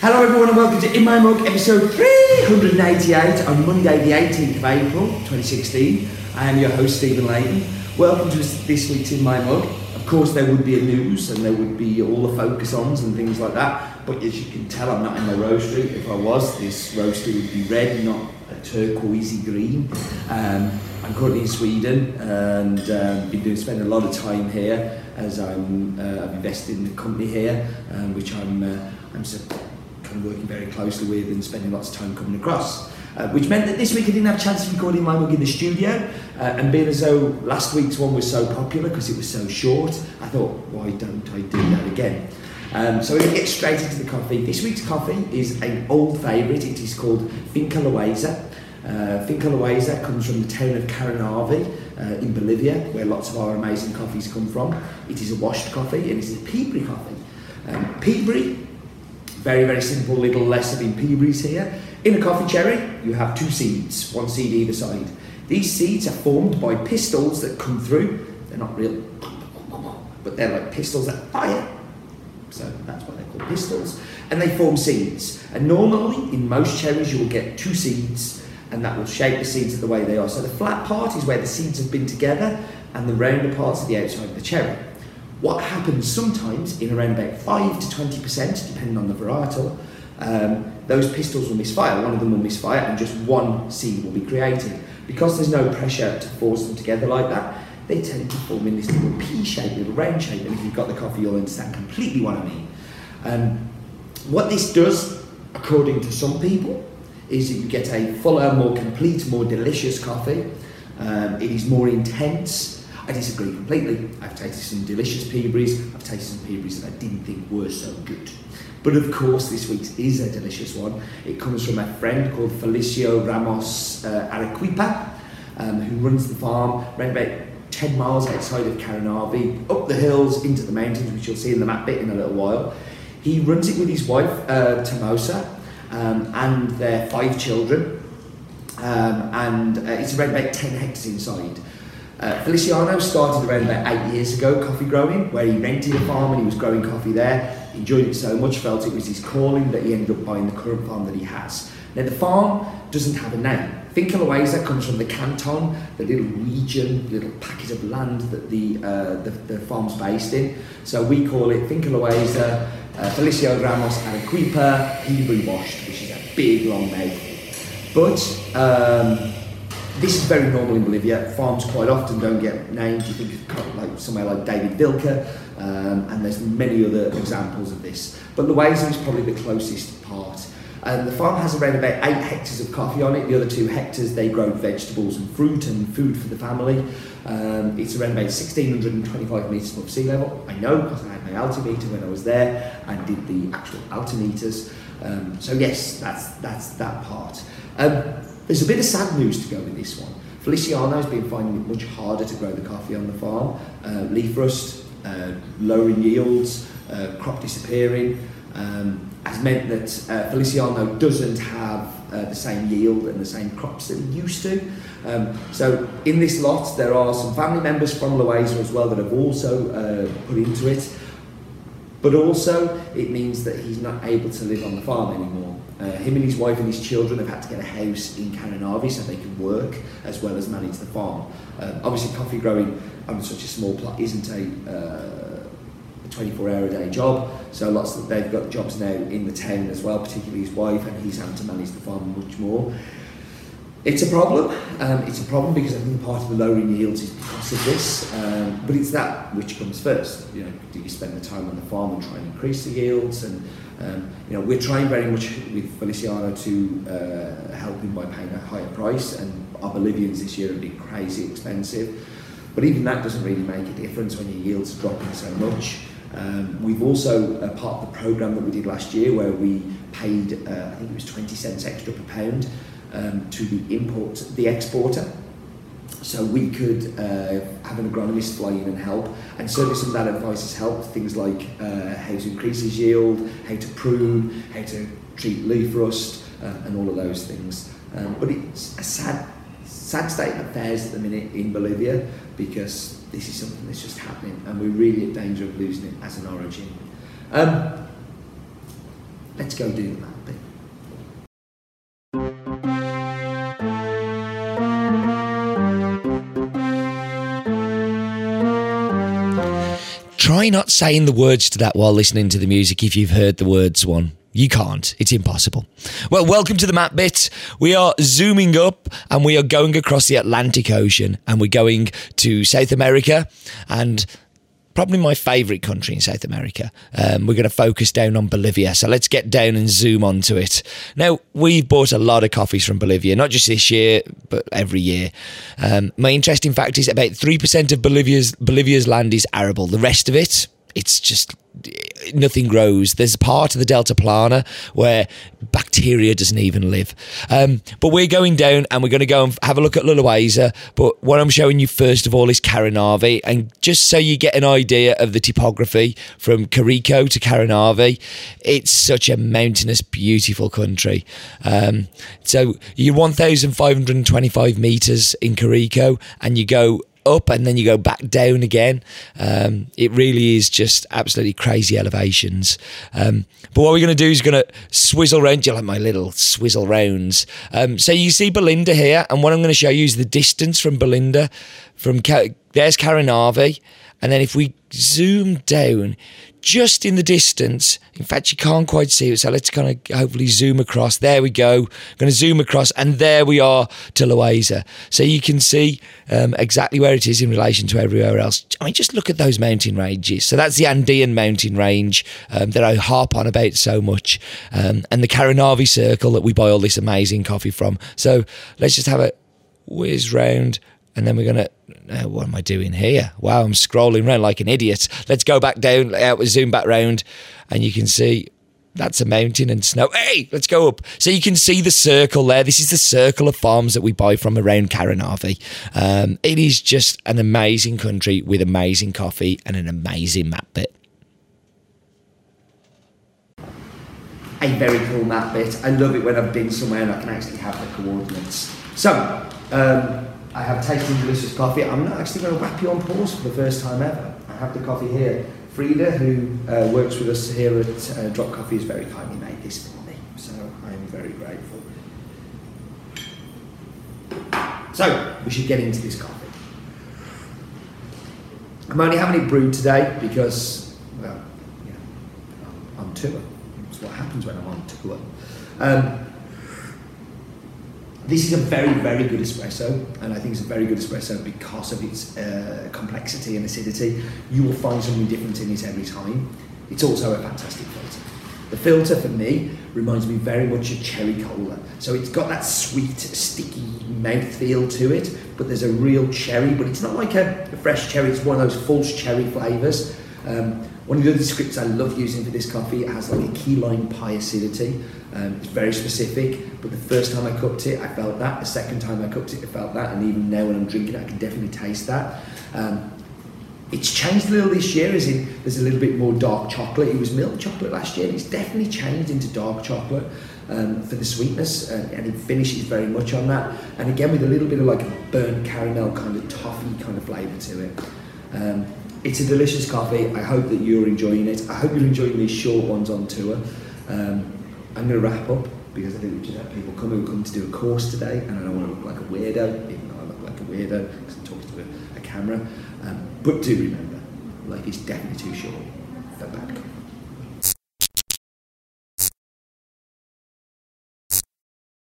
Hello everyone and welcome to In My Mug episode 388 on Monday the 18th of April 2016. I am your host Stephen Leighton. Welcome to this week's In My Mug. Of course there would be a news and there would be all the focus ons and things like that but as you can tell I'm not in my roastery. If I was this roastery would be red not a turquoisey green. Um, I'm currently in Sweden and um, been doing spending a lot of time here as I'm uh, I've invested in the company here um, which I'm uh, I'm of working very closely with and spending lots of time coming across. Uh, which meant that this week I didn't have a chance to record in my mug in the studio uh, and being as though last week's one was so popular because it was so short I thought why don't I do that again um, so we're going to get straight into the coffee. This week's coffee is an old favourite. It is called Finca Loaiza. Uh, Finca Loaiza comes from the town of Caranavi uh, in Bolivia, where lots of our amazing coffees come from. It is a washed coffee and it is a peaberry coffee. Um, peaberry very, very simple little lesson in peaberries here. In a coffee cherry, you have two seeds, one seed either side. These seeds are formed by pistils that come through. They're not real, but they're like pistils that fire. So that's why they're called pistils. And they form seeds. And normally, in most cherries, you will get two seeds, and that will shape the seeds the way they are. So the flat part is where the seeds have been together, and the rounder parts are the outside of the cherry. What happens sometimes in around about 5 to 20%, depending on the varietal, um, those pistils will misfire. One of them will misfire and just one seed will be created. Because there's no pressure to force them together like that, they tend to form in this little pea shape, little round shape. And if you've got the coffee, you'll understand completely what I mean. Um, what this does, according to some people, is that you get a fuller, more complete, more delicious coffee. Um, it is more intense I disagree completely. I've tasted some delicious peaberries. I've tasted some peaberries that I didn't think were so good. But of course, this week's is a delicious one. It comes from a friend called Felicio Ramos uh, Arequipa, um, who runs the farm around about 10 miles outside of Caranavi, up the hills into the mountains, which you'll see in the map bit in a little while. He runs it with his wife, uh, Tamosa, um, and their five children. Um, and uh, it's around about 10 hectares inside. Uh, Feliciano started around about eight years ago coffee growing, where he rented a farm and he was growing coffee there. He enjoyed it so much, felt it was his calling that he ended up buying the current farm that he has. Now the farm doesn't have a name. Loaiza comes from the canton, the little region, little packet of land that the, uh, the, the farm's based in. So we call it Loaiza, uh, Felicio Ramos Arequipa, Peaberry Washed, which is a big long mouthful. But um, this is very normal in Bolivia. Farms quite often don't get named. You think of like somewhere like David Vilka, um, and there's many other examples of this. But Loaiza is probably the closest part. And the farm has around about eight hectares of coffee on it. The other two hectares, they grow vegetables and fruit and food for the family. Um, it's around about 1,625 metres above sea level. I know because I had my altimeter when I was there and did the actual altimeters. Um, so yes, that's, that's that part. Um, there's a bit of sad news to go with this one. Feliciano's been finding it much harder to grow the coffee on the farm. Uh, leaf rust, uh, lowering yields, uh, crop disappearing, um, has meant that uh, Feliciano doesn't have uh, the same yield and the same crops that it used to. Um, so in this lot, there are some family members from Loaiza as well that have also uh, put into it. But also, it means that he's not able to live on the farm anymore. Uh, him and his wife and his children have had to get a house in Caranavi so they can work as well as manage the farm. Uh, obviously, coffee growing on such a small plot isn't a, uh, 24 hour a day job, so lots of, they've got jobs now in the town as well, particularly his wife, and he's having to manage the farm much more. It's a problem. Um, it's a problem because I think part of the lowering yields is because of this. Um, but it's that which comes first. You know, do you spend the time on the farm and try and increase the yields? And um, you know, we're trying very much with Feliciano to uh, help him by paying a higher price. And our Bolivians this year have been crazy expensive. But even that doesn't really make a difference when your yields are dropping so much. Um, we've also, uh, part of the programme that we did last year where we paid, uh, I think it was 20 cents extra per pound um, to the import, the exporter. So we could uh, have an agronomist fly in and help, and certainly some of that advice has helped. Things like uh, how to increase his yield, how to prune, how to treat leaf rust, uh, and all of those things. Um, but it's a sad, sad state of affairs at the minute in Bolivia because this is something that's just happening, and we're really in danger of losing it as an origin. Um, let's go do that Try not saying the words to that while listening to the music if you've heard the words one. You can't. It's impossible. Well, welcome to the map bit. We are zooming up and we are going across the Atlantic Ocean and we're going to South America and probably my favourite country in South America. Um, we're going to focus down on Bolivia. So let's get down and zoom onto it. Now, we've bought a lot of coffees from Bolivia, not just this year, but every year. Um, my interesting fact is about 3% of Bolivia's, Bolivia's land is arable. The rest of it, it's just nothing grows. There's a part of the Delta Plana where bacteria doesn't even live. Um, but we're going down and we're going to go and have a look at Loayza. But what I'm showing you first of all is Caranavi. And just so you get an idea of the topography from Coroico to Caranavi, it's such a mountainous, beautiful country. Um, so you're 1,525 metres in Coroico and you go up and then you go back down again. Um, it really is just absolutely crazy elevations. Um, but what we're going to do is going to swizzle round. You like my little swizzle rounds. Um, so you see Belinda here, and what I'm going to show you is the distance from Belinda. From there's Caranavi, and then if we zoom down, just in the distance. In fact, you can't quite see it. So let's kind of hopefully zoom across. There we go. Going to zoom across, and there we are to Loayza. So you can see um, exactly where it is in relation to everywhere else. I mean, just look at those mountain ranges. So that's the Andean mountain range um, that I harp on about so much, um, and the Caranavi Circle that we buy all this amazing coffee from. So let's just have a whiz round and then we're going to, uh, what am I doing here? Wow, I'm scrolling around like an idiot. Let's go back down, out, zoom back round, and you can see that's a mountain and snow. Hey, let's go up. So you can see the circle there. This is the circle of farms that we buy from around Caranavi. Um, it is just an amazing country with amazing coffee and an amazing map bit. A very cool map bit. I love it when I've been somewhere and I can actually have the coordinates. So, um, I have tasted delicious coffee. I'm not actually going to wrap you on pause for the first time ever. I have the coffee here. Frida, who uh, works with us here at uh, Drop Coffee, has very kindly made this for me, so I'm very grateful. So, we should get into this coffee. I'm only having it brewed today because, well, you know, I'm on tour. That's what happens when I'm on tour. Um, this is a very, very good espresso, and I think it's a very good espresso because of its uh, complexity and acidity. You will find something different in it every time. It's also a fantastic filter. The filter for me reminds me very much of cherry cola. So it's got that sweet, sticky mouthfeel to it, but there's a real cherry, but it's not like a, a fresh cherry, it's one of those false cherry flavours. Um, one of the other scripts I love using for this coffee, it has like a key lime pie acidity. Um, it's very specific, but the first time I cooked it, I felt that. The second time I cooked it, I felt that. And even now when I'm drinking it, I can definitely taste that. Um, it's changed a little this year, as in there's a little bit more dark chocolate. It was milk chocolate last year, and it's definitely changed into dark chocolate um, for the sweetness, and, and, it finishes very much on that. And again, with a little bit of like a burnt caramel kind of toffee kind of flavour to it. Um, it's a delicious coffee. I hope that you're enjoying it. I hope you're enjoying these short ones on tour. Um, I'm going to wrap up because I think we've just had people come who come to do a course today, and I don't want to look like a weirdo, even though I look like a weirdo because I'm talking to a, a camera. Um, but do remember, life is definitely too short for bad coffee.